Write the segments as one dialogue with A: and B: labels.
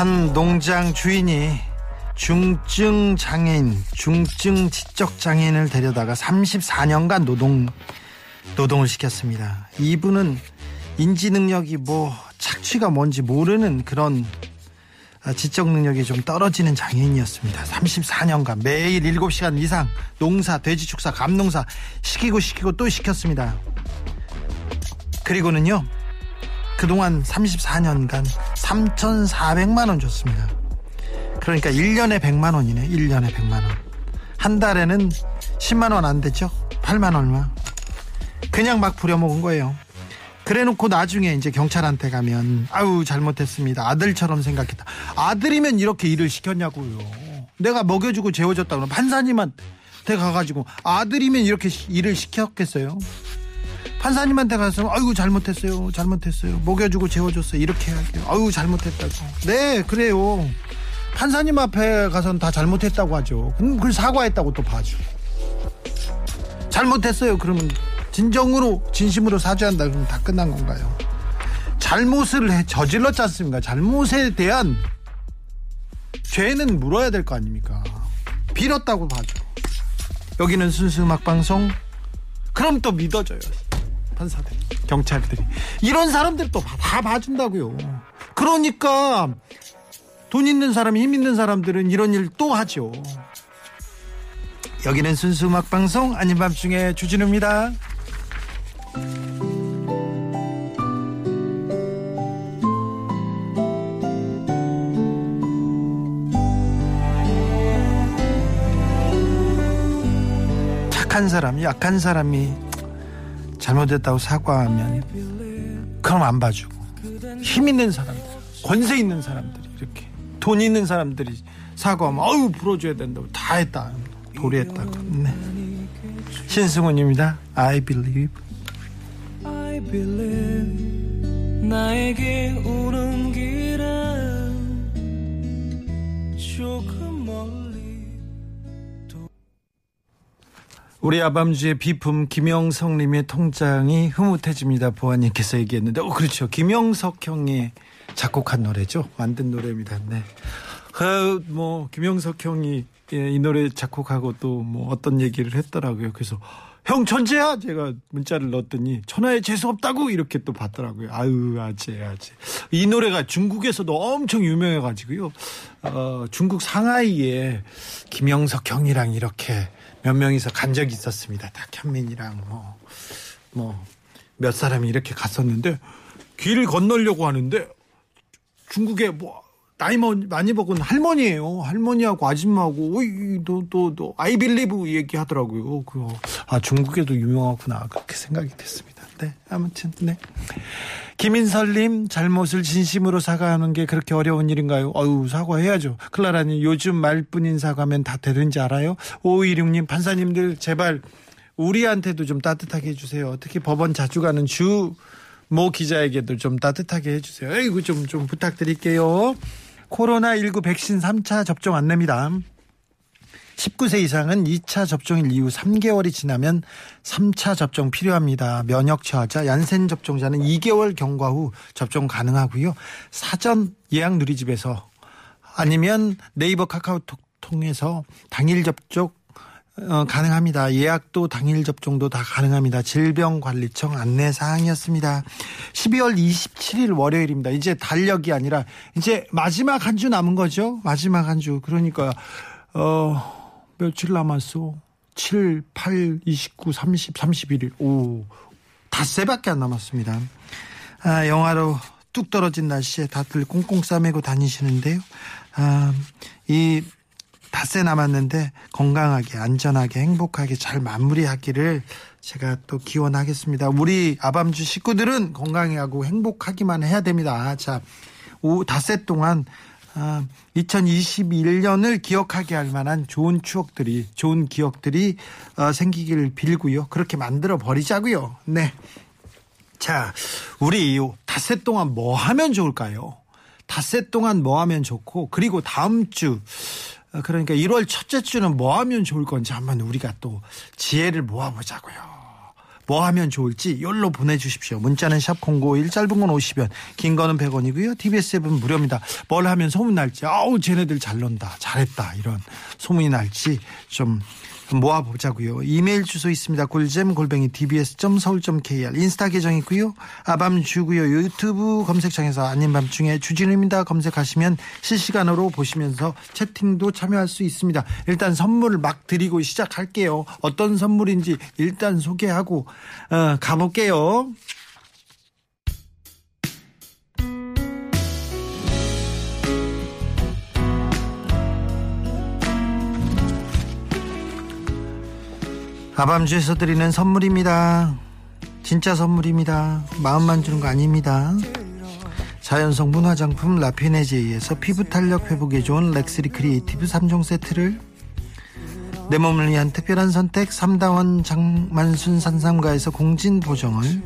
A: 한 농장 주인이 중증 장애인, 중증 지적 장애인을 데려다가 34년간 노동 노동을 시켰습니다. 이분은 인지 능력이 뭐 착취가 뭔지 모르는 그런 아, 지적 능력이 좀 떨어지는 장애인이었습니다. 34년간 매일 7시간 이상 농사, 돼지 축사, 감농사 시키고 시키고 또 시켰습니다. 그리고는요. 그동안 34년간 3,400만 원 줬습니다. 그러니까 1년에 100만 원이네. 1년에 100만 원. 한 달에는 10만 원 안 되죠? 8만 얼마. 그냥 막 부려먹은 거예요. 그래 놓고 나중에 이제 경찰한테 가면 아유 잘못했습니다. 아들처럼 생각했다. 아들이면 이렇게 일을 시켰냐고요. 내가 먹여주고 재워줬다 그러면 판사님한테 가가지고 아들이면 이렇게 일을 시켰겠어요. 판사님한테 가서 아이고 잘못했어요 잘못했어요. 먹여주고 재워줬어요. 이렇게 해야돼요. 아이고 잘못했다고. 네 그래요. 판사님 앞에 가서는 다 잘못했다고 하죠. 그럼 그걸 사과했다고 또 봐줘. 잘못했어요. 그러면 진정으로 진심으로 사죄한다. 그러면 다 끝난 건가요? 잘못을 해 저질렀지 않습니까? 잘못에 대한 죄는 물어야 될 거 아닙니까? 빌었다고 봐줘. 여기는 순수 음악방송. 그럼 또 믿어져요 판사들이 경찰들이. 이런 사람들 또 다 봐준다고요. 그러니까 돈 있는 사람 힘 있는 사람들은 이런 일 또 하죠. 여기는 순수 음악 방송 아닌 밤중에 주진우입니다. 착한 사람 약한 사람이 잘못했다고 사과하면 그럼 안 봐주고. 힘 있는 사람들 권세 있는 사람들이 이렇게 돈 있는 사람들이 사과하면 어유 불어줘야 된다고 다 했다. 도리했다고. 네. 신승훈입니다. I believe.
B: I believe 나에게 오는 길은 조
A: 우리 아밤주의 비품 김영석님의 통장이 흐뭇해집니다. 보아님께서 얘기했는데. 어 그렇죠. 김영석 형이 작곡한 노래죠. 만든 노래입니다. 네. 그뭐 김영석 형이 예, 이 노래 작곡하고 또 뭐 어떤 얘기를 했더라고요. 그래서 형 천재야? 제가 문자를 넣었더니 천하에 재수 없다고? 이렇게 또 받더라고요. 아유 아재 아재. 이 노래가 중국에서도 엄청 유명해가지고요. 어, 중국 상하이에 김영석 형이랑 이렇게 몇 명이서 간 적이 있었습니다. 탁현민이랑 뭐, 뭐, 몇 사람이 이렇게 갔었는데, 길을 건너려고 하는데, 중국에 뭐, 나이 많이 먹은 할머니예요. 할머니하고 아줌마하고, 오이, 너, 너, 너, 아이빌리브 얘기하더라고요. 그, 아, 중국에도 유명하구나. 그렇게 생각이 됐습니다. 네, 아무튼, 네. 김인설님, 잘못을 진심으로 사과하는 게 그렇게 어려운 일인가요? 어유 사과해야죠. 클라라님, 요즘 말뿐인 사과면 다 되는지 알아요? 5516님, 판사님들, 제발, 우리한테도 좀 따뜻하게 해주세요. 특히 법원 자주 가는 주, 모 기자에게도 좀 따뜻하게 해주세요. 에이구, 좀, 좀 부탁드릴게요. 코로나19 백신 3차 접종 안내입니다. 19세 이상은 2차 접종일 이후 3개월이 지나면 3차 접종 필요합니다. 면역 저하자 얀센 접종자는 2개월 경과 후 접종 가능하고요. 사전 예약 누리집에서 아니면 네이버 카카오톡 통해서 당일 접종 어, 가능합니다. 예약도 당일 접종도 다 가능합니다. 질병관리청 안내 사항이었습니다. 12월 27일 월요일입니다. 이제 달력이 아니라 이제 마지막 한 주 남은 거죠. 마지막 한 주. 그러니까 어 며칠 남았어? 7, 8, 29, 30, 31일. 오, 닷새 밖에 안 남았습니다. 아, 영화로 뚝 떨어진 날씨에 다들 꽁꽁 싸매고 다니시는데요. 아, 이 닷새 남았는데 건강하게, 안전하게, 행복하게 잘 마무리하기를 제가 또 기원하겠습니다. 우리 아밤주 식구들은 건강하고 행복하기만 해야 됩니다. 자, 오, 닷새 동안 아, 2021년을 기억하게 할 만한 좋은 추억들이, 좋은 기억들이 어, 생기길 빌고요. 그렇게 만들어 버리자고요. 네. 자, 우리 닷새 동안 뭐 하면 좋을까요? 닷새 동안 뭐 하면 좋고, 그리고 다음 주, 어, 그러니까 1월 첫째 주는 뭐 하면 좋을 건지 한번 우리가 또 지혜를 모아보자고요. 뭐 하면 좋을지 열로 보내주십시오. 문자는 샵 051, 짧은 건 50원, 긴 거는 100원이고요. TBS 앱은 무료입니다. 뭘 하면 소문 날지, 아우, 쟤네들 잘 논다, 잘했다, 이런 소문이 날지 좀 모아보자고요. 이메일 주소 있습니다. 골잼 골뱅이 dbs.서울.kr 인스타 계정 있고요. 아밤주고요. 유튜브 검색창에서 아닌 밤중에 주진우입니다. 검색하시면 실시간으로 보시면서 채팅도 참여할 수 있습니다. 일단 선물을 막 드리고 시작할게요. 어떤 선물인지 일단 소개하고 어, 가볼게요. 아밤주에서 드리는 선물입니다. 진짜 선물입니다. 마음만 주는 거 아닙니다. 자연성분 화장품 라피네제이에서 피부 탄력 회복에 좋은 렉스리 크리에이티브 3종 세트를 내 몸을 위한 특별한 선택 삼다원 장만순 산삼가에서 공진 보정을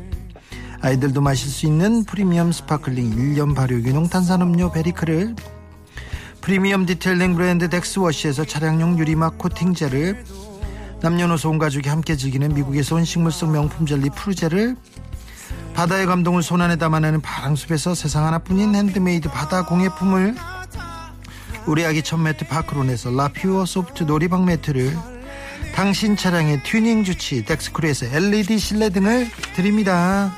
A: 아이들도 마실 수 있는 프리미엄 sparkling 1년 발효 유기농 탄산음료 베리크를 프리미엄 detailing 브랜드 덱스워시에서 차량용 유리막 코팅제를 남녀노소 온 가족이 함께 즐기는 미국에서 온 식물성 명품 젤리 푸르제를 바다의 감동을 손안에 담아내는 바랑숲에서 세상 하나뿐인 핸드메이드 바다 공예품을 우리 아기 첫 매트 파크론에서 라퓨어 소프트 놀이방 매트를 당신 차량의 튜닝 주치의 덱스크루에서 LED 실내등을 드립니다.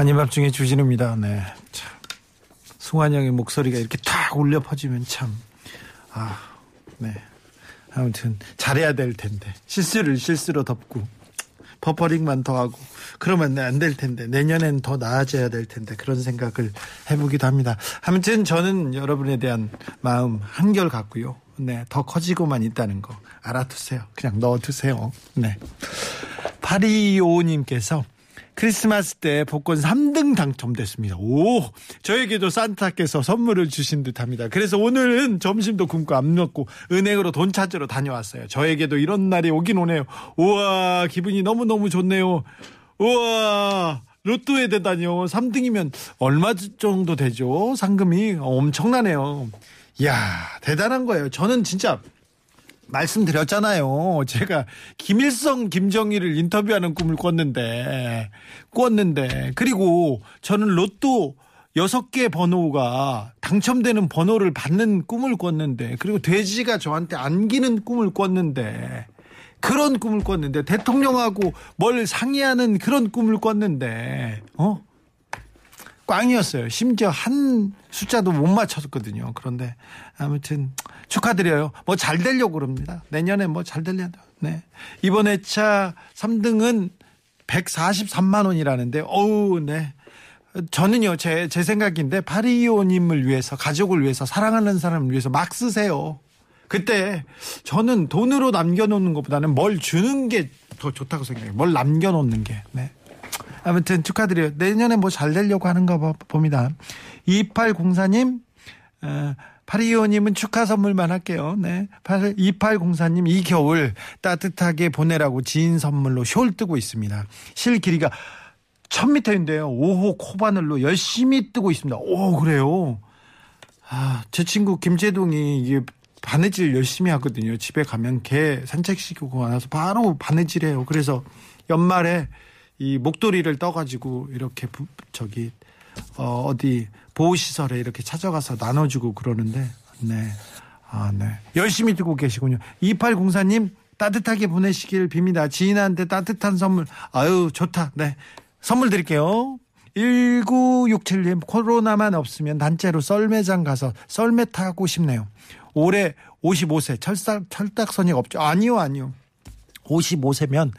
A: 아닌 밤중에 주진우입니다. 네. 참. 승환 형의 목소리가 이렇게 탁 울려 퍼지면 참, 아, 네. 아무튼, 잘해야 될 텐데. 실수를 실수로 덮고, 퍼퍼링만 더 하고, 그러면 안 될 텐데. 내년엔 더 나아져야 될 텐데. 그런 생각을 해보기도 합니다. 아무튼 저는 여러분에 대한 마음 한결 같고요. 네. 더 커지고만 있다는 거 알아두세요. 그냥 넣어두세요. 네. 8255님께서 크리스마스 때 복권 3등 당첨됐습니다. 오, 저에게도 산타께서 선물을 주신 듯 합니다. 그래서 오늘은 점심도 굶고 안 먹고 은행으로 돈 찾으러 다녀왔어요. 저에게도 이런 날이 오긴 오네요. 우와, 기분이 너무너무 좋네요. 우와, 로또에 되다니요. 3등이면 얼마 정도 되죠? 상금이 엄청나네요. 이야, 대단한 거예요. 저는 진짜 말씀드렸잖아요. 제가 김일성, 김정일을 인터뷰하는 꿈을 꿨는데, 꿨는데, 그리고 저는 로또 여섯 개 번호가 당첨되는 번호를 받는 꿈을 꿨는데, 그리고 돼지가 저한테 안기는 꿈을 꿨는데, 그런 꿈을 꿨는데, 대통령하고 뭘 상의하는 그런 꿈을 꿨는데, 어? 꽝이었어요. 심지어 한 숫자도 못 맞췄거든요. 그런데 아무튼 축하드려요. 뭐 잘 되려고 그럽니다. 내년에 뭐 잘 되려고. 네. 이번 회차 3등은 143만 원이라는데 어우, 네. 저는요, 제, 제 생각인데, 파리오님을 위해서, 가족을 위해서, 사랑하는 사람을 위해서 막 쓰세요. 그때 저는 돈으로 남겨놓는 것보다는 뭘 주는 게 더 좋다고 생각해요. 뭘 남겨놓는 게. 네. 아무튼 축하드려요. 내년에 뭐 잘 되려고 하는가 봐- 봅니다. 2804님, 어, 8225님은 축하 선물만 할게요. 네. 2804님, 이 겨울 따뜻하게 보내라고 지인 선물로 숄 뜨고 있습니다. 실 길이가 1000m인데요. 5호 코바늘로 열심히 뜨고 있습니다. 오, 그래요? 아, 제 친구 김재동이 이게 바느질 열심히 하거든요. 집에 가면 개 산책시키고 나서 바로 바느질 해요. 그래서 연말에 이 목도리를 떠가지고 이렇게 부- 저기 어, 어디 보호시설에 이렇게 찾아가서 나눠주고 그러는데 네. 아, 네. 열심히 뜨고 계시군요. 2804님 따뜻하게 보내시길 빕니다. 지인한테 따뜻한 선물. 아유, 좋다. 네. 선물 드릴게요. 1967님 코로나만 없으면 단체로 썰매장 가서 썰매 타고 싶네요. 올해 55세 철사, 철딱선이 없죠. 아니요, 아니요. 55세면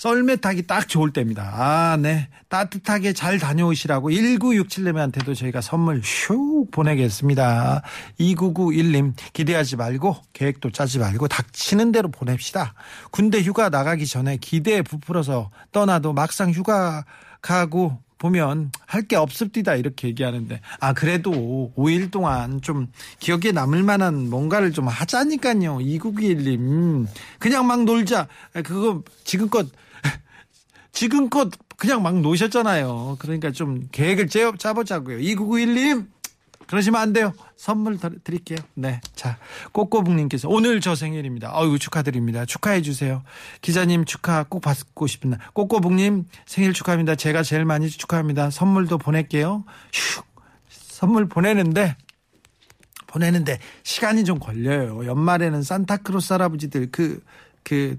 A: 썰매 타기 딱 좋을 때입니다. 아, 네. 따뜻하게 잘 다녀오시라고 1967님한테도 저희가 선물 슉 보내겠습니다. 2991님, 기대하지 말고, 계획도 짜지 말고, 닥치는 대로 보냅시다. 군대 휴가 나가기 전에 기대에 부풀어서 떠나도 막상 휴가 가고 보면 할 게 없습니다. 이렇게 얘기하는데. 아, 그래도 5일 동안 좀 기억에 남을 만한 뭔가를 좀 하자니까요. 2991님. 그냥 막 놀자. 아, 그거 지금껏, 지금껏 그냥 막 노셨잖아요. 그러니까 좀 계획을 짜, 짜보자고요. 2991님. 그러시면 안 돼요. 선물 드- 드릴게요. 네. 자, 꼬꼬북님께서 오늘 저 생일입니다. 어유 축하드립니다. 축하해 주세요. 기자님 축하 꼭 받고 싶은 날. 꼬꼬북님 생일 축하합니다. 제가 제일 많이 축하합니다. 선물도 보낼게요. 슉. 선물 보내는데 보내는데 시간이 좀 걸려요. 연말에는 산타크로스 할아버지들 그, 그,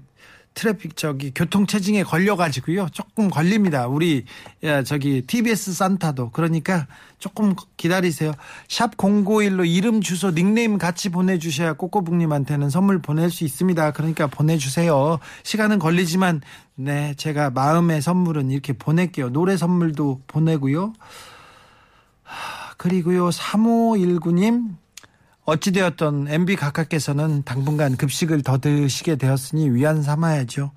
A: 트래픽 저기 교통 체증에 걸려가지고요. 조금 걸립니다. 우리, 야, 저기 TBS 산타도. 그러니까 조금 기다리세요. 샵 051로 이름, 주소, 닉네임 같이 보내주셔야 꼬꼬북님한테는 선물 보낼 수 있습니다. 그러니까 보내주세요. 시간은 걸리지만, 네, 제가 마음의 선물은 이렇게 보낼게요. 노래 선물도 보내고요. 그리고요, 3519님, 어찌되었던 MB 각하께서는 당분간 급식을 더 드시게 되었으니 위안 삼아야죠.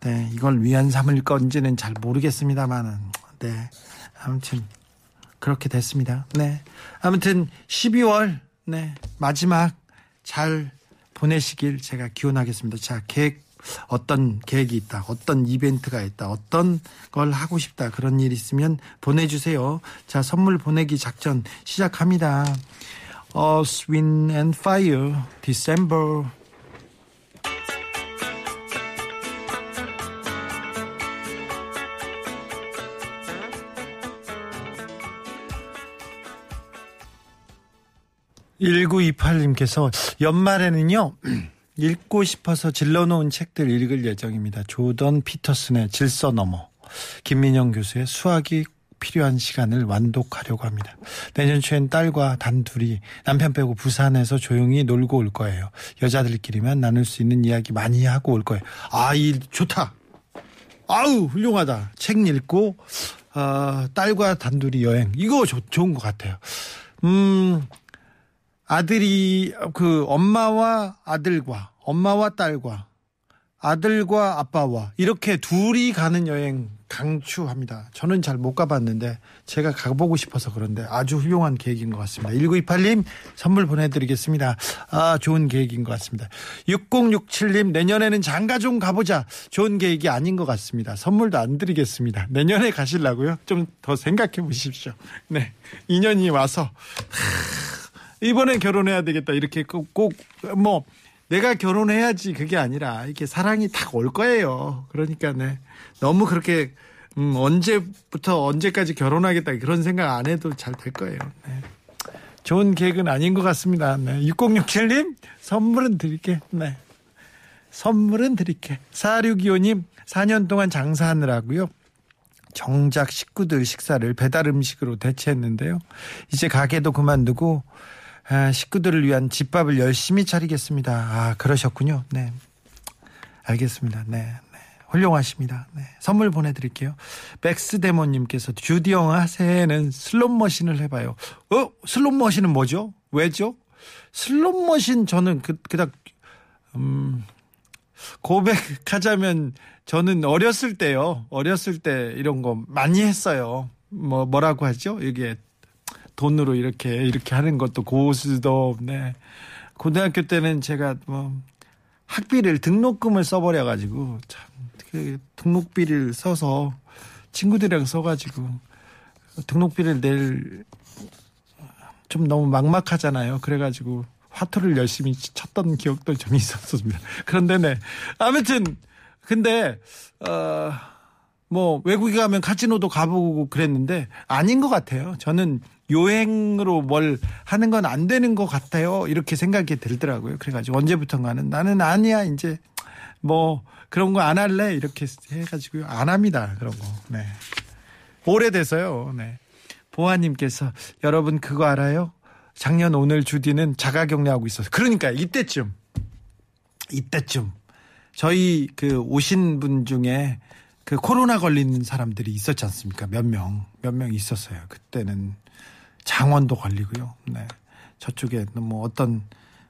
A: 네, 이걸 위안 삼을 건지는 잘 모르겠습니다만은, 네. 아무튼, 그렇게 됐습니다. 네. 아무튼, 12월, 네. 마지막 잘 보내시길 제가 기원하겠습니다. 자, 계획, 어떤 계획이 있다, 어떤 이벤트가 있다, 어떤 걸 하고 싶다, 그런 일 있으면 보내주세요. 자, 선물 보내기 작전 시작합니다. Earth, Wind and Fire, December. (1928님께서) 연말에는요 읽고 싶어서 질러놓은 책들 읽을 예정입니다 조던 피터슨의 질서 너머 김민영 교수의 수학이 필요한 시간을 완독하려고 합니다. 내년 초엔 딸과 단둘이 남편 빼고 부산에서 조용히 놀고 올 거예요. 여자들끼리만 나눌 수 있는 이야기 많이 하고 올 거예요. 아, 이 좋다. 아우 훌륭하다. 책 읽고 어, 딸과 단둘이 여행 이거 좋, 좋은 것 같아요. 음 아들이 그 엄마와 아들과 엄마와 딸과 아들과 아빠와 이렇게 둘이 가는 여행 강추합니다. 저는 잘 못 가봤는데 제가 가보고 싶어서 그런데 아주 훌륭한 계획인 것 같습니다. 1928님 선물 보내드리겠습니다. 아 좋은 계획인 것 같습니다. 6067님 내년에는 장가 좀 가보자. 좋은 계획이 아닌 것 같습니다. 선물도 안 드리겠습니다. 내년에 가시려고요? 좀 더 생각해 보십시오. 네. 2년이 와서 이번엔 결혼해야 되겠다. 이렇게 꼭 뭐 내가 결혼해야지 그게 아니라 이게 사랑이 딱올 거예요. 그러니까 네. 너무 그렇게 음, 언제부터 언제까지 결혼하겠다 그런 생각 안 해도 잘 될 거예요. 네. 좋은 계획은 아닌 것 같습니다. 네. 6067님 선물은 드릴게. 네. 선물은 드릴게. 4625님 4년 동안 장사하느라고요. 정작 식구들 식사를 배달 음식으로 대체했는데요. 이제 가게도 그만두고 아, 식구들을 위한 집밥을 열심히 차리겠습니다. 아, 그러셨군요. 네. 알겠습니다. 네. 네. 훌륭하십니다. 네. 선물 보내드릴게요. 백스데모님께서 주디 영화 새해에는 슬롯머신을 해봐요. 어? 슬롯머신은 뭐죠? 왜죠? 슬롯머신 저는 그, 그닥, 음, 고백하자면 저는 어렸을 때요. 어렸을 때 이런 거 많이 했어요. 뭐, 뭐라고 하죠? 이게 돈으로 이렇게 이렇게 하는 것도 고수도 네 고등학교 때는 제가 뭐 학비를 등록금을 써버려 가지고 참그 등록비를 써서 친구들이랑 써가지고 등록비를 낼 좀 너무 막막하잖아요. 그래가지고 화투를 열심히 쳤던 기억도 좀 있었습니다. 그런데 네 아무튼 근데 어. 뭐 외국에 가면 카지노도 가보고 그랬는데 아닌 것 같아요. 저는 요행으로 뭘 하는 건 안 되는 것 같아요. 이렇게 생각이 들더라고요. 그래가지고 언제부턴가는 나는 아니야 이제 뭐 그런 거 안 할래 이렇게 해가지고 안 합니다. 그런 거. 네. 오래돼서요. 네. 보아님께서 여러분 그거 알아요? 작년 오늘 주디는 자가격리하고 있어서 그러니까 이때쯤 이때쯤 저희 그 오신 분 중에 그 코로나 걸린 사람들이 있었지 않습니까? 몇 명, 몇 명 있었어요. 그때는 장원도 걸리고요. 네. 저쪽에 뭐 어떤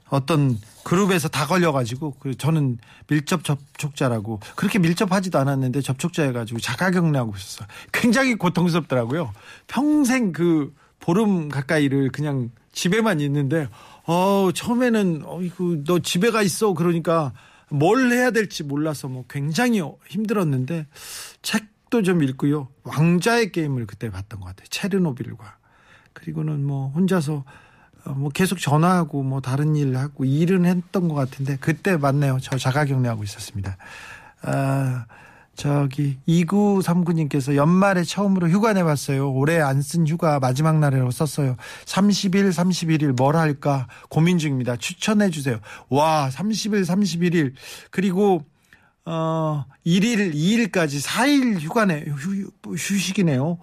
A: 어떤 그룹에서 다 걸려가지고 그 저는 밀접 접촉자라고 그렇게 밀접하지도 않았는데 접촉자여가지고 자가격리 하고 있었어요. 굉장히 고통스럽더라고요. 평생 그 보름 가까이를 그냥 집에만 있는데 어 처음에는 어이구 너 집에 가 있어 그러니까 뭘 해야 될지 몰라서 뭐 굉장히 힘들었는데 책도 좀 읽고요. 왕자의 게임을 그때 봤던 것 같아요. 체르노빌과 그리고는 뭐 혼자서 어, 뭐 계속 전화하고 뭐 다른 일 하고 일은 했던 것 같은데 그때 맞네요. 저 자가격리하고 있었습니다. 아, 저기 2939님께서 연말에 처음으로 휴가 내봤어요. 올해 안 쓴 휴가 마지막 날이라고 썼어요. 30일, 31일 뭘 할까 고민 중입니다. 추천해 주세요. 와, 30일, 31일 그리고 어 1일, 2일까지 4일 휴가네 휴, 휴식이네요.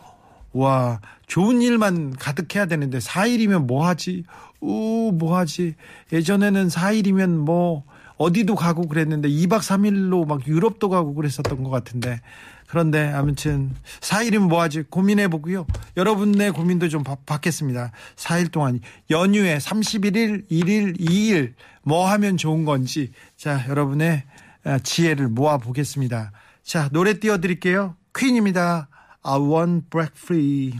A: 와, 좋은 일만 가득해야 되는데 4일이면 뭐 하지? 우, 뭐 하지? 예전에는 4일이면 뭐 어디도 가고 그랬는데 2박 3일로 막 유럽도 가고 그랬었던 것 같은데 그런데 아무튼 4일이면 뭐 하지? 고민해 보고요. 여러분의 고민도 좀 받, 받겠습니다. 4일 동안 연휴에 31일, 1일, 2일 뭐 하면 좋은 건지 자, 여러분의 아, 지혜를 모아 보겠습니다. 자, 노래 띄워 드릴게요. 퀸입니다. I want break free.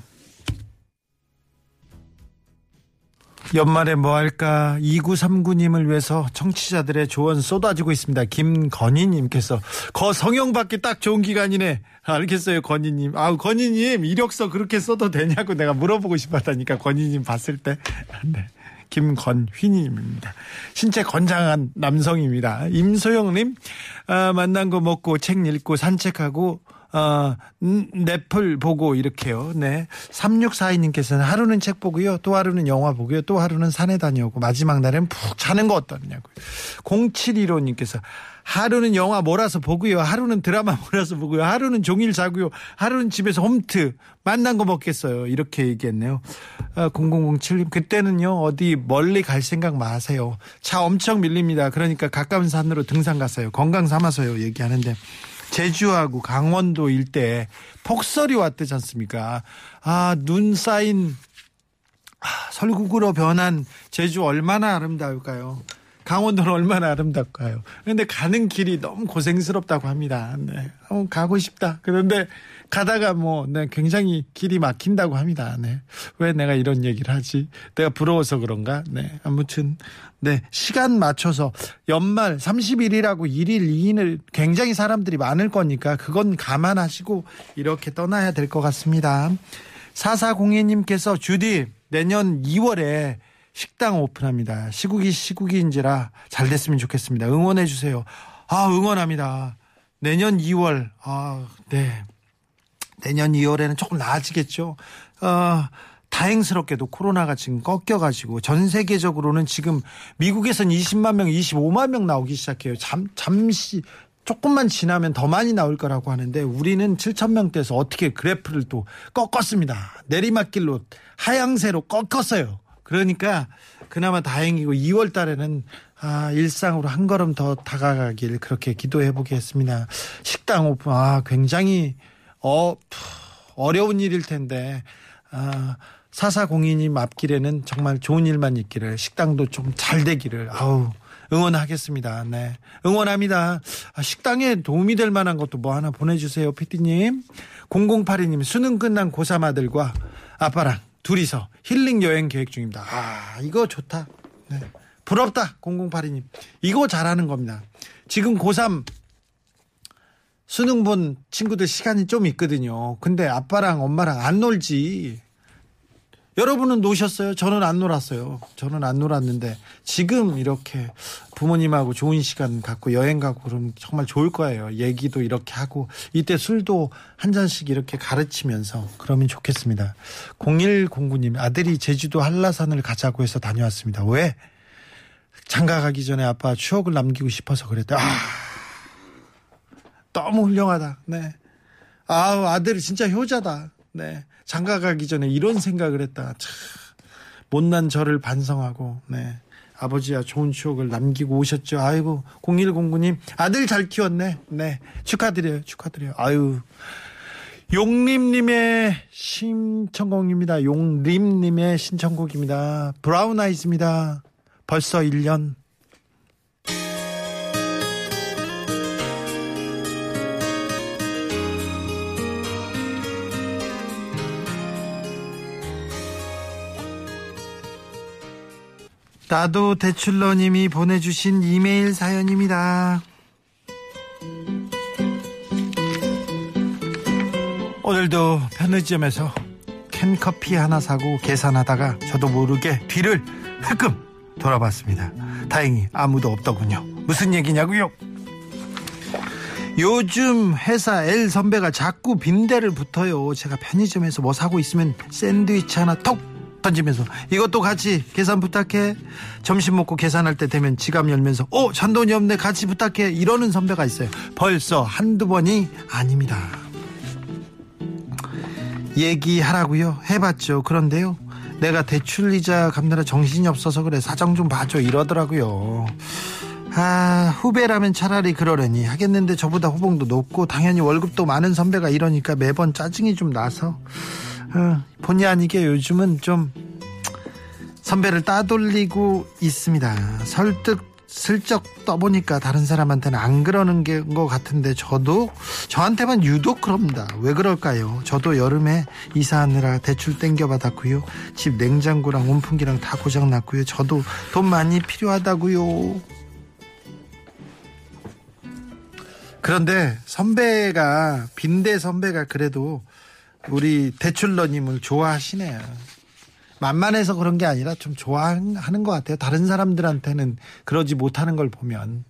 A: 연말에 뭐 할까? 2939님을 위해서 청취자들의 조언 쏟아지고 있습니다. 김건희님께서 거 성형 받기 딱 좋은 기간이네. 알겠어요, 건희님. 아우, 건희님, 이력서 그렇게 써도 되냐고 내가 물어보고 싶었다니까, 건희님 봤을 때. 네. 김건휘님입니다. 신체 건장한 남성입니다. 임소영님, 아, 만난 거 먹고 책 읽고 산책하고 어, 음, 넷플 보고 이렇게요. 네. 3642님께서는 하루는 책 보고요. 또 하루는 영화 보고요. 또 하루는 산에 다녀오고 마지막 날엔 푹 자는 거 어떠냐고요. 0715님께서 하루는 영화 몰아서 보고요. 하루는 드라마 몰아서 보고요. 하루는 종일 자고요. 하루는 집에서 홈트 만난 거 먹겠어요. 이렇게 얘기했네요. 아, 0007님 그때는요. 어디 멀리 갈 생각 마세요. 차 엄청 밀립니다. 그러니까 가까운 산으로 등산 가세요. 건강 삼아서요. 얘기하는데 제주하고 강원도 일대에 폭설이 왔대지 않습니까? 아, 눈 쌓인 아, 설국으로 변한 제주 얼마나 아름다울까요? 강원도는 얼마나 아름답까요? 그런데 가는 길이 너무 고생스럽다고 합니다. 네. 어, 가고 싶다. 그런데 가다가 뭐, 네, 굉장히 길이 막힌다고 합니다. 네. 왜 내가 이런 얘기를 하지? 내가 부러워서 그런가? 네. 아무튼, 네. 시간 맞춰서 연말 31일하고 1일, 2일을 굉장히 사람들이 많을 거니까 그건 감안하시고 이렇게 떠나야 될 것 같습니다. 4402님께서 주디, 내년 2월에 식당 오픈합니다. 시국이 시국인지라 잘 됐으면 좋겠습니다. 응원해 주세요. 아, 응원합니다. 내년 2월, 아, 네. 내년 2월에는 조금 나아지겠죠. 어, 다행스럽게도 코로나가 지금 꺾여가지고 전 세계적으로는 지금 미국에선 20만 명, 25만 명 나오기 시작해요. 잠, 잠시 조금만 지나면 더 많이 나올 거라고 하는데 우리는 7천 명대에서 어떻게 그래프를 또 꺾었습니다. 내리막길로 하향세로 꺾었어요. 그러니까 그나마 다행이고 2월 달에는 아, 일상으로 한 걸음 더 다가가길 그렇게 기도해 보겠습니다. 식당 오픈 아, 굉장히 어 어려운 일일 텐데 아, 사사공인님 앞길에는 정말 좋은 일만 있기를 식당도 좀 잘 되기를 아우 응원하겠습니다. 네. 응원합니다. 아, 식당에 도움이 될 만한 것도 뭐 하나 보내주세요. 피디님. 0082님, 수능 끝난 고3 아들과 아빠랑 둘이서 힐링 여행 계획 중입니다. 아, 이거 좋다. 네. 부럽다. 0082님. 이거 잘하는 겁니다. 지금 고3 수능 본 친구들 시간이 좀 있거든요. 근데 아빠랑 엄마랑 안 놀지. 여러분은 노셨어요? 저는 안 놀았어요. 저는 안 놀았는데 지금 이렇게 부모님하고 좋은 시간 갖고 여행 가고 그러면 정말 좋을 거예요. 얘기도 이렇게 하고 이때 술도 한 잔씩 이렇게 가르치면서 그러면 좋겠습니다. 0109님 아들이 제주도 한라산을 가자고 해서 다녀왔습니다. 왜? 장가 가기 전에 아빠 추억을 남기고 싶어서 그랬다. 아, 너무 훌륭하다. 네. 아우 아들이 진짜 효자다. 네. 장가 가기 전에 이런 생각을 했다. 참, 못난 저를 반성하고, 네. 아버지와 좋은 추억을 남기고 오셨죠. 아이고 0109님 아들 잘 키웠네. 네 축하드려요. 축하드려요. 아유 용림님의 신청곡입니다. 용림님의 신청곡입니다. 브라운 아이즈입니다. 벌써 1년. 나도 대출러님이 보내주신 이메일 사연입니다. 오늘도 편의점에서 캔커피 하나 사고 계산하다가 저도 모르게 뒤를 흘끔 돌아봤습니다. 다행히 아무도 없더군요. 무슨 얘기냐고요? 요즘 회사 L 선배가 자꾸 빈대를 붙어요. 제가 편의점에서 뭐 사고 있으면 샌드위치 하나 톡 던지면서 이것도 같이 계산 부탁해. 점심 먹고 계산할 때 되면 지갑 열면서 어 잔돈이 없네 같이 부탁해 이러는 선배가 있어요. 벌써 한두 번이 아닙니다. 얘기하라고요? 해봤죠. 그런데요. 내가 대출 이자 갚느라 정신이 없어서 그래 사정 좀 봐줘 이러더라고요. 아 후배라면 차라리 그러려니 하겠는데 저보다 호봉도 높고 당연히 월급도 많은 선배가 이러니까 매번 짜증이 좀 나서 어, 본의 아니게 요즘은 좀 선배를 따돌리고 있습니다. 설득 슬쩍 떠보니까 다른 사람한테는 안 그러는 게것 같은데 저도 저한테만 유독 그럽니다. 왜 그럴까요? 저도 여름에 이사하느라 대출 땡겨 받았고요. 집 냉장고랑 온풍기랑 다 고장 났고요. 저도 돈 많이 필요하다고요. 그런데 선배가 빈대 선배가 그래도 우리 대출러님을 좋아하시네요. 만만해서 그런 게 아니라 좀 좋아하는 것 같아요. 다른 사람들한테는 그러지 못하는 걸 보면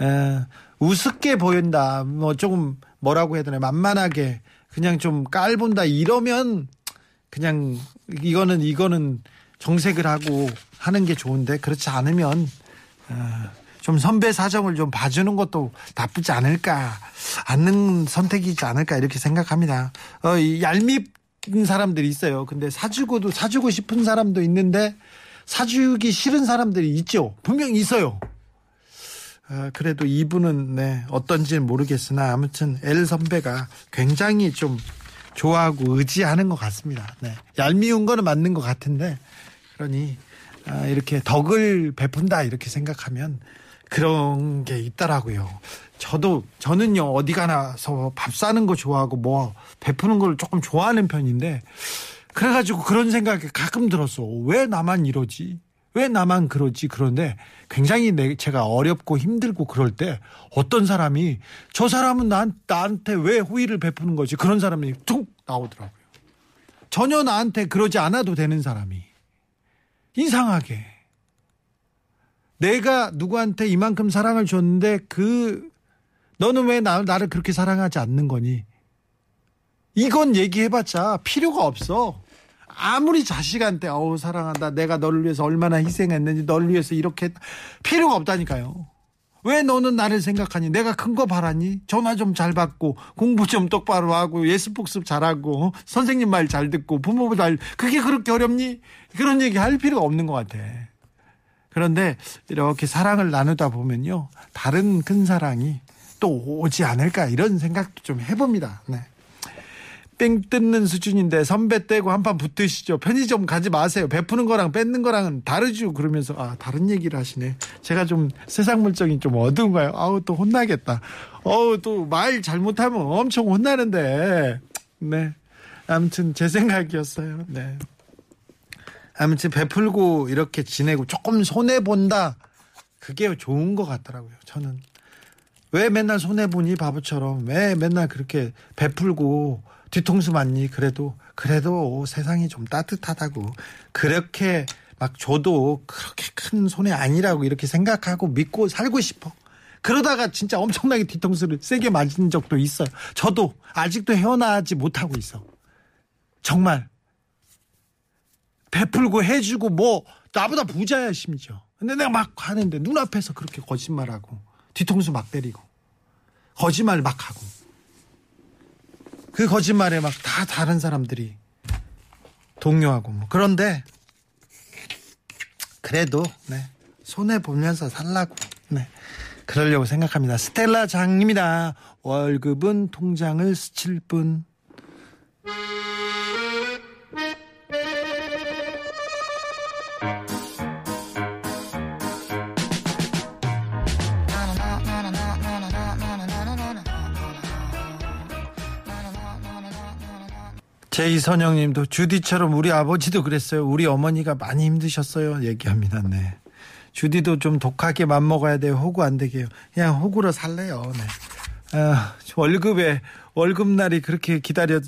A: 에, 우습게 보인다. 뭐 조금 뭐라고 해야 되나 만만하게 그냥 좀 깔본다 이러면 그냥 이거는 이거는 정색을 하고 하는 게 좋은데 그렇지 않으면 어, 좀 선배 사정을 좀 봐주는 것도 나쁘지 않을까 않는 선택이지 않을까 이렇게 생각합니다. 어, 이 얄밉은 사람들이 있어요. 근데 사주고도 사주고 싶은 사람도 있는데 사주기 싫은 사람들이 있죠. 분명히 있어요. 아, 그래도 이분은 네, 어떤지는 모르겠으나 아무튼 엘 선배가 굉장히 좀 좋아하고 의지하는 것 같습니다. 네. 얄미운 거는 맞는 것 같은데 그러니 아, 이렇게 덕을 베푼다 이렇게 생각하면 그런 게 있더라고요. 저도 저는요 어디 가나서 밥 사는 거 좋아하고 뭐 베푸는 걸 조금 좋아하는 편인데 그래가지고 그런 생각이 가끔 들었어. 왜 나만 이러지? 왜 나만 그러지? 그런데 굉장히 내, 제가 어렵고 힘들고 그럴 때 어떤 사람이 저 사람은 난, 나한테 왜 호의를 베푸는 거지? 그런 사람이 툭 나오더라고요. 전혀 나한테 그러지 않아도 되는 사람이. 이상하게. 내가 누구한테 이만큼 사랑을 줬는데 그, 너는 왜 나, 나를 그렇게 사랑하지 않는 거니? 이건 얘기해봤자 필요가 없어. 아무리 자식한테 어우 사랑한다 내가 너를 위해서 얼마나 희생했는지 너를 위해서 이렇게. 필요가 없다니까요 왜 너는 나를 생각하니 내가 큰 거 바라니 전화 좀 잘 받고 공부 좀 똑바로 하고 예습 복습 잘하고 선생님 말 잘 듣고 부모 잘 그게 그렇게 어렵니 그런 얘기 할 필요가 없는 것 같아 그런데 이렇게 사랑을 나누다 보면요 다른 큰 사랑이 또 오지 않을까 이런 생각도 좀 해봅니다 네. 뺑 뜯는 수준인데 선배 떼고 한 판 붙으시죠. 편의점 가지 마세요. 베푸는 거랑 뺏는 거랑은 다르죠. 그러면서 아 다른 얘기를 하시네. 제가 좀 세상 물정이 좀 어두운가요? 아우 또 혼나겠다. 어우 또 말 잘못하면 엄청 혼나는데. 네. 아무튼 제 생각이었어요. 네. 아무튼 베풀고 이렇게 지내고 조금 손해 본다. 그게 좋은 것 같더라고요. 저는 왜 맨날 손해 보니 바보처럼 왜 맨날 그렇게 베풀고 뒤통수 맞니? 그래도 그래도 세상이 좀 따뜻하다고 그렇게 막 줘도 그렇게 큰 손해 아니라고 이렇게 생각하고 믿고 살고 싶어. 그러다가 진짜 엄청나게 뒤통수를 세게 맞은 적도 있어요. 저도 아직도 헤어나지 못하고 있어. 정말 베풀고 해주고 뭐 나보다 부자야 심지어. 근데 내가 막 하는데 눈앞에서 그렇게 거짓말하고 뒤통수 막 때리고 거짓말 막 하고 그 거짓말에 막 다 다른 사람들이 동요하고 뭐 그런데 그래도 네 손해 보면서 살라고. 네. 그러려고 생각합니다. 스텔라 장입니다. 월급은 통장을 스칠 뿐. 제이선영님도 주디처럼 우리 아버지도 그랬어요. 우리 어머니가 많이 힘드셨어요. 얘기합니다. 네. 주디도 좀 독하게 맘 먹어야 돼요. 호구 안 되게요. 그냥 호구로 살래요. 네. 아, 월급에 월급날이 그렇게 기다려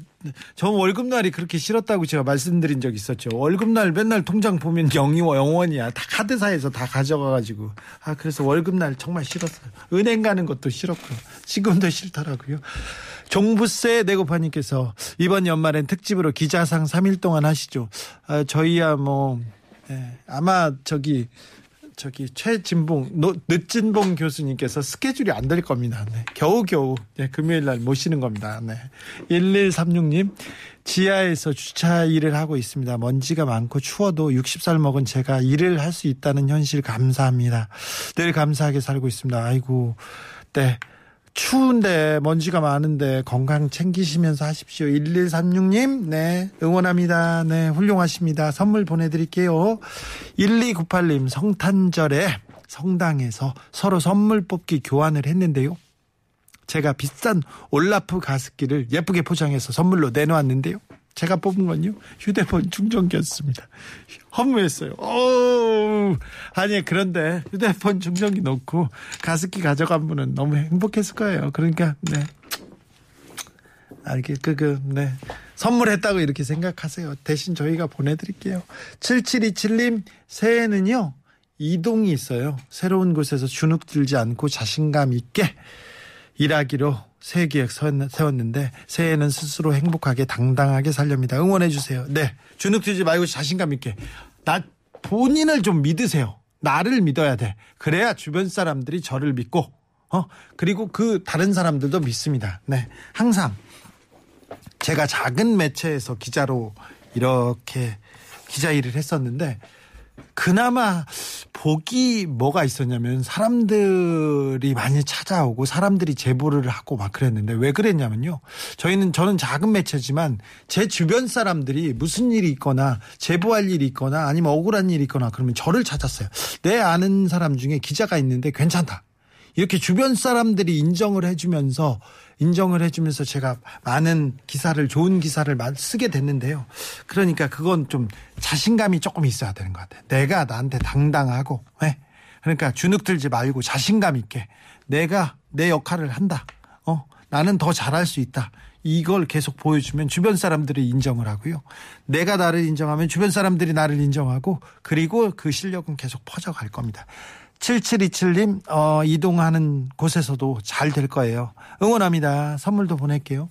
A: 저 월급날이 그렇게 싫었다고 제가 말씀드린 적 있었죠. 월급날 맨날 통장 보면 영이 영원이야. 다 카드사에서 다 가져가가지고 아 그래서 월급날 정말 싫었어요. 은행 가는 것도 싫었고 지금도 싫더라고요. 종부세 내고파님께서 이번 연말엔 특집으로 기자상 3일 동안 하시죠. 아, 저희야 뭐 예, 아마 저기 저기 최진봉 노, 늦진봉 교수님께서 스케줄이 안 될 겁니다. 네. 겨우겨우 네, 금요일 날 모시는 겁니다. 네. 1136님 지하에서 주차 일을 하고 있습니다. 먼지가 많고 추워도 60살 먹은 제가 일을 할 수 있다는 현실 감사합니다. 늘 감사하게 살고 있습니다. 아이고 네. 추운데 먼지가 많은데 건강 챙기시면서 하십시오. 1136님, 네, 응원합니다. 네, 훌륭하십니다. 선물 보내드릴게요. 1298님, 성탄절에 성당에서 서로 선물 뽑기 교환을 했는데요. 제가 비싼 올라프 가습기를 예쁘게 포장해서 선물로 내놓았는데요. 제가 뽑은 건요 휴대폰 충전기였습니다. 허무했어요. 오, 아니 그런데 휴대폰 충전기 놓고 가습기 가져간 분은 너무 행복했을 거예요. 그러니까 네. 알게 그그 네. 선물했다고 이렇게 생각하세요. 대신 저희가 보내드릴게요. 7727님 새해는요 이동이 있어요. 새로운 곳에서 주눅 들지 않고 자신감 있게 일하기로 새 계획 세웠는데 새해는 스스로 행복하게 당당하게 살렵니다. 응원해 주세요. 네. 주눅 들지 말고 자신감 있게. 나 본인을 좀 믿으세요. 나를 믿어야 돼. 그래야 주변 사람들이 저를 믿고 어 그리고 그 다른 사람들도 믿습니다. 네. 항상 제가 작은 매체에서 기자로 이렇게 기자 일을 했었는데 그나마 복이 뭐가 있었냐면 사람들이 많이 찾아오고 사람들이 제보를 하고 막 그랬는데 왜 그랬냐면요. 저희는 저는 작은 매체지만 제 주변 사람들이 무슨 일이 있거나 제보할 일이 있거나 아니면 억울한 일이 있거나 그러면 저를 찾았어요. 내 아는 사람 중에 기자가 있는데 괜찮다. 이렇게 주변 사람들이 인정을 해주면서 인정을 해주면서 제가 많은 기사를 좋은 기사를 쓰게 됐는데요. 그러니까 그건 좀 자신감이 조금 있어야 되는 것 같아요. 내가 나한테 당당하고, 네. 그러니까 주눅 들지 말고 자신감 있게 내가 내 역할을 한다. 어, 나는 더 잘할 수 있다. 이걸 계속 보여주면 주변 사람들이 인정을 하고요. 내가 나를 인정하면 주변 사람들이 나를 인정하고 그리고 그 실력은 계속 퍼져갈 겁니다. 7727님, 어, 이동하는 곳에서도 잘 될 거예요. 응원합니다. 선물도 보낼게요.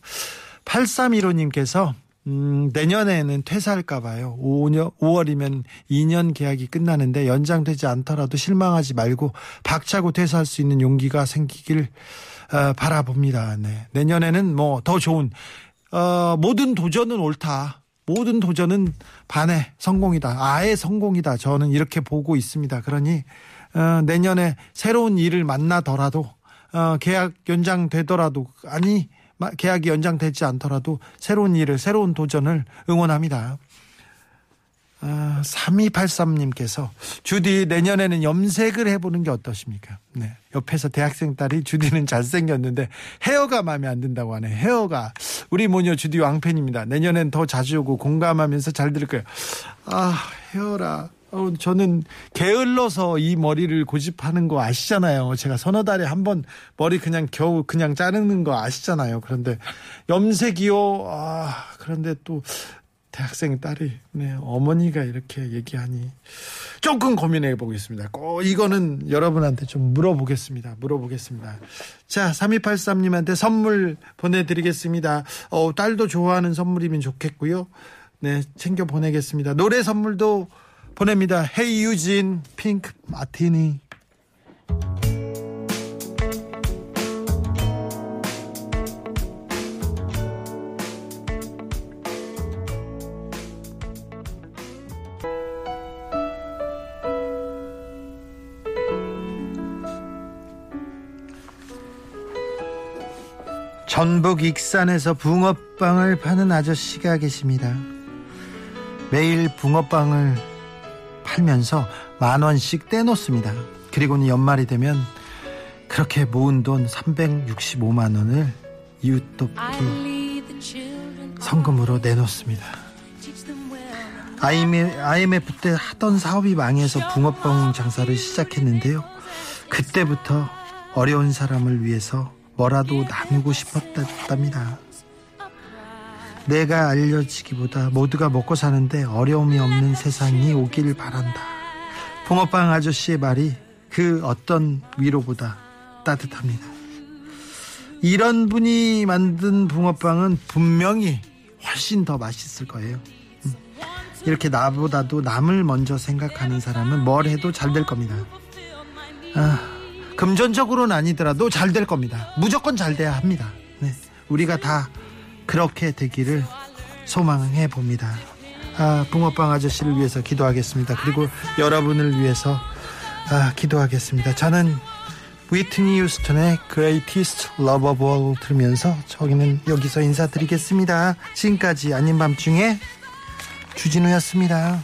A: 8315님께서, 음, 내년에는 퇴사할까 봐요. 5년, 5월이면 2년 계약이 끝나는데 연장되지 않더라도 실망하지 말고 박차고 퇴사할 수 있는 용기가 생기길 어, 바라봅니다. 네. 내년에는 뭐 더 좋은, 어, 모든 도전은 옳다. 모든 도전은 반의 성공이다. 아예 성공이다. 저는 이렇게 보고 있습니다. 그러니 어, 내년에 새로운 일을 만나더라도 어, 계약 연장되더라도 아니 계약이 연장되지 않더라도 새로운 일을 새로운 도전을 응원합니다. 아, 3283님께서 주디 내년에는 염색을 해보는 게 어떠십니까? 네. 옆에서 대학생 딸이 주디는 잘생겼는데 헤어가 마음에 안 든다고 하네. 헤어가 우리 모녀 주디 왕팬입니다. 내년엔 더 자주 오고 공감하면서 잘 들을 거예요. 아 헤어라. 어, 저는 게을러서 이 머리를 고집하는 거 아시잖아요. 제가 서너 달에 한 번 머리 그냥 겨우 그냥 자르는 거 아시잖아요. 그런데 염색이요. 아, 그런데 또 대학생 딸이 네, 어머니가 이렇게 얘기하니 조금 고민해 보겠습니다. 꼭 이거는 여러분한테 좀 물어보겠습니다. 물어보겠습니다. 자, 3283님한테 선물 보내드리겠습니다. 어, 딸도 좋아하는 선물이면 좋겠고요. 네, 챙겨 보내겠습니다. 노래 선물도 보냅니다. 헤이 유진 핑크 마티니 전북 익산에서 붕어빵을 파는 아저씨가 계십니다. 매일 붕어빵을 팔면서 만 원씩 떼놓습니다. 그리고는 연말이 되면 그렇게 모은 돈 365만 원을 이웃돕기 성금으로 내놓습니다. IMF 때 하던 사업이 망해서 붕어빵 장사를 시작했는데요. 그때부터 어려운 사람을 위해서 뭐라도 나누고 싶었답니다. 내가 알려지기보다 모두가 먹고 사는데 어려움이 없는 세상이 오길 바란다. 붕어빵 아저씨의 말이 그 어떤 위로보다 따뜻합니다. 이런 분이 만든 붕어빵은 분명히 훨씬 더 맛있을 거예요. 음. 이렇게 나보다도 남을 먼저 생각하는 사람은 뭘 해도 잘 될 겁니다. 아, 금전적으로는 아니더라도 잘 될 겁니다. 무조건 잘 돼야 합니다. 네, 우리가 다 그렇게 되기를 소망해 봅니다. 아, 붕어빵 아저씨를 위해서 기도하겠습니다. 그리고 여러분을 위해서 아, 기도하겠습니다. 저는 위트니 휴스턴의 Greatest Love of All 들으면서 저기는 여기서 인사드리겠습니다. 지금까지 아닌 밤중에 주진우였습니다.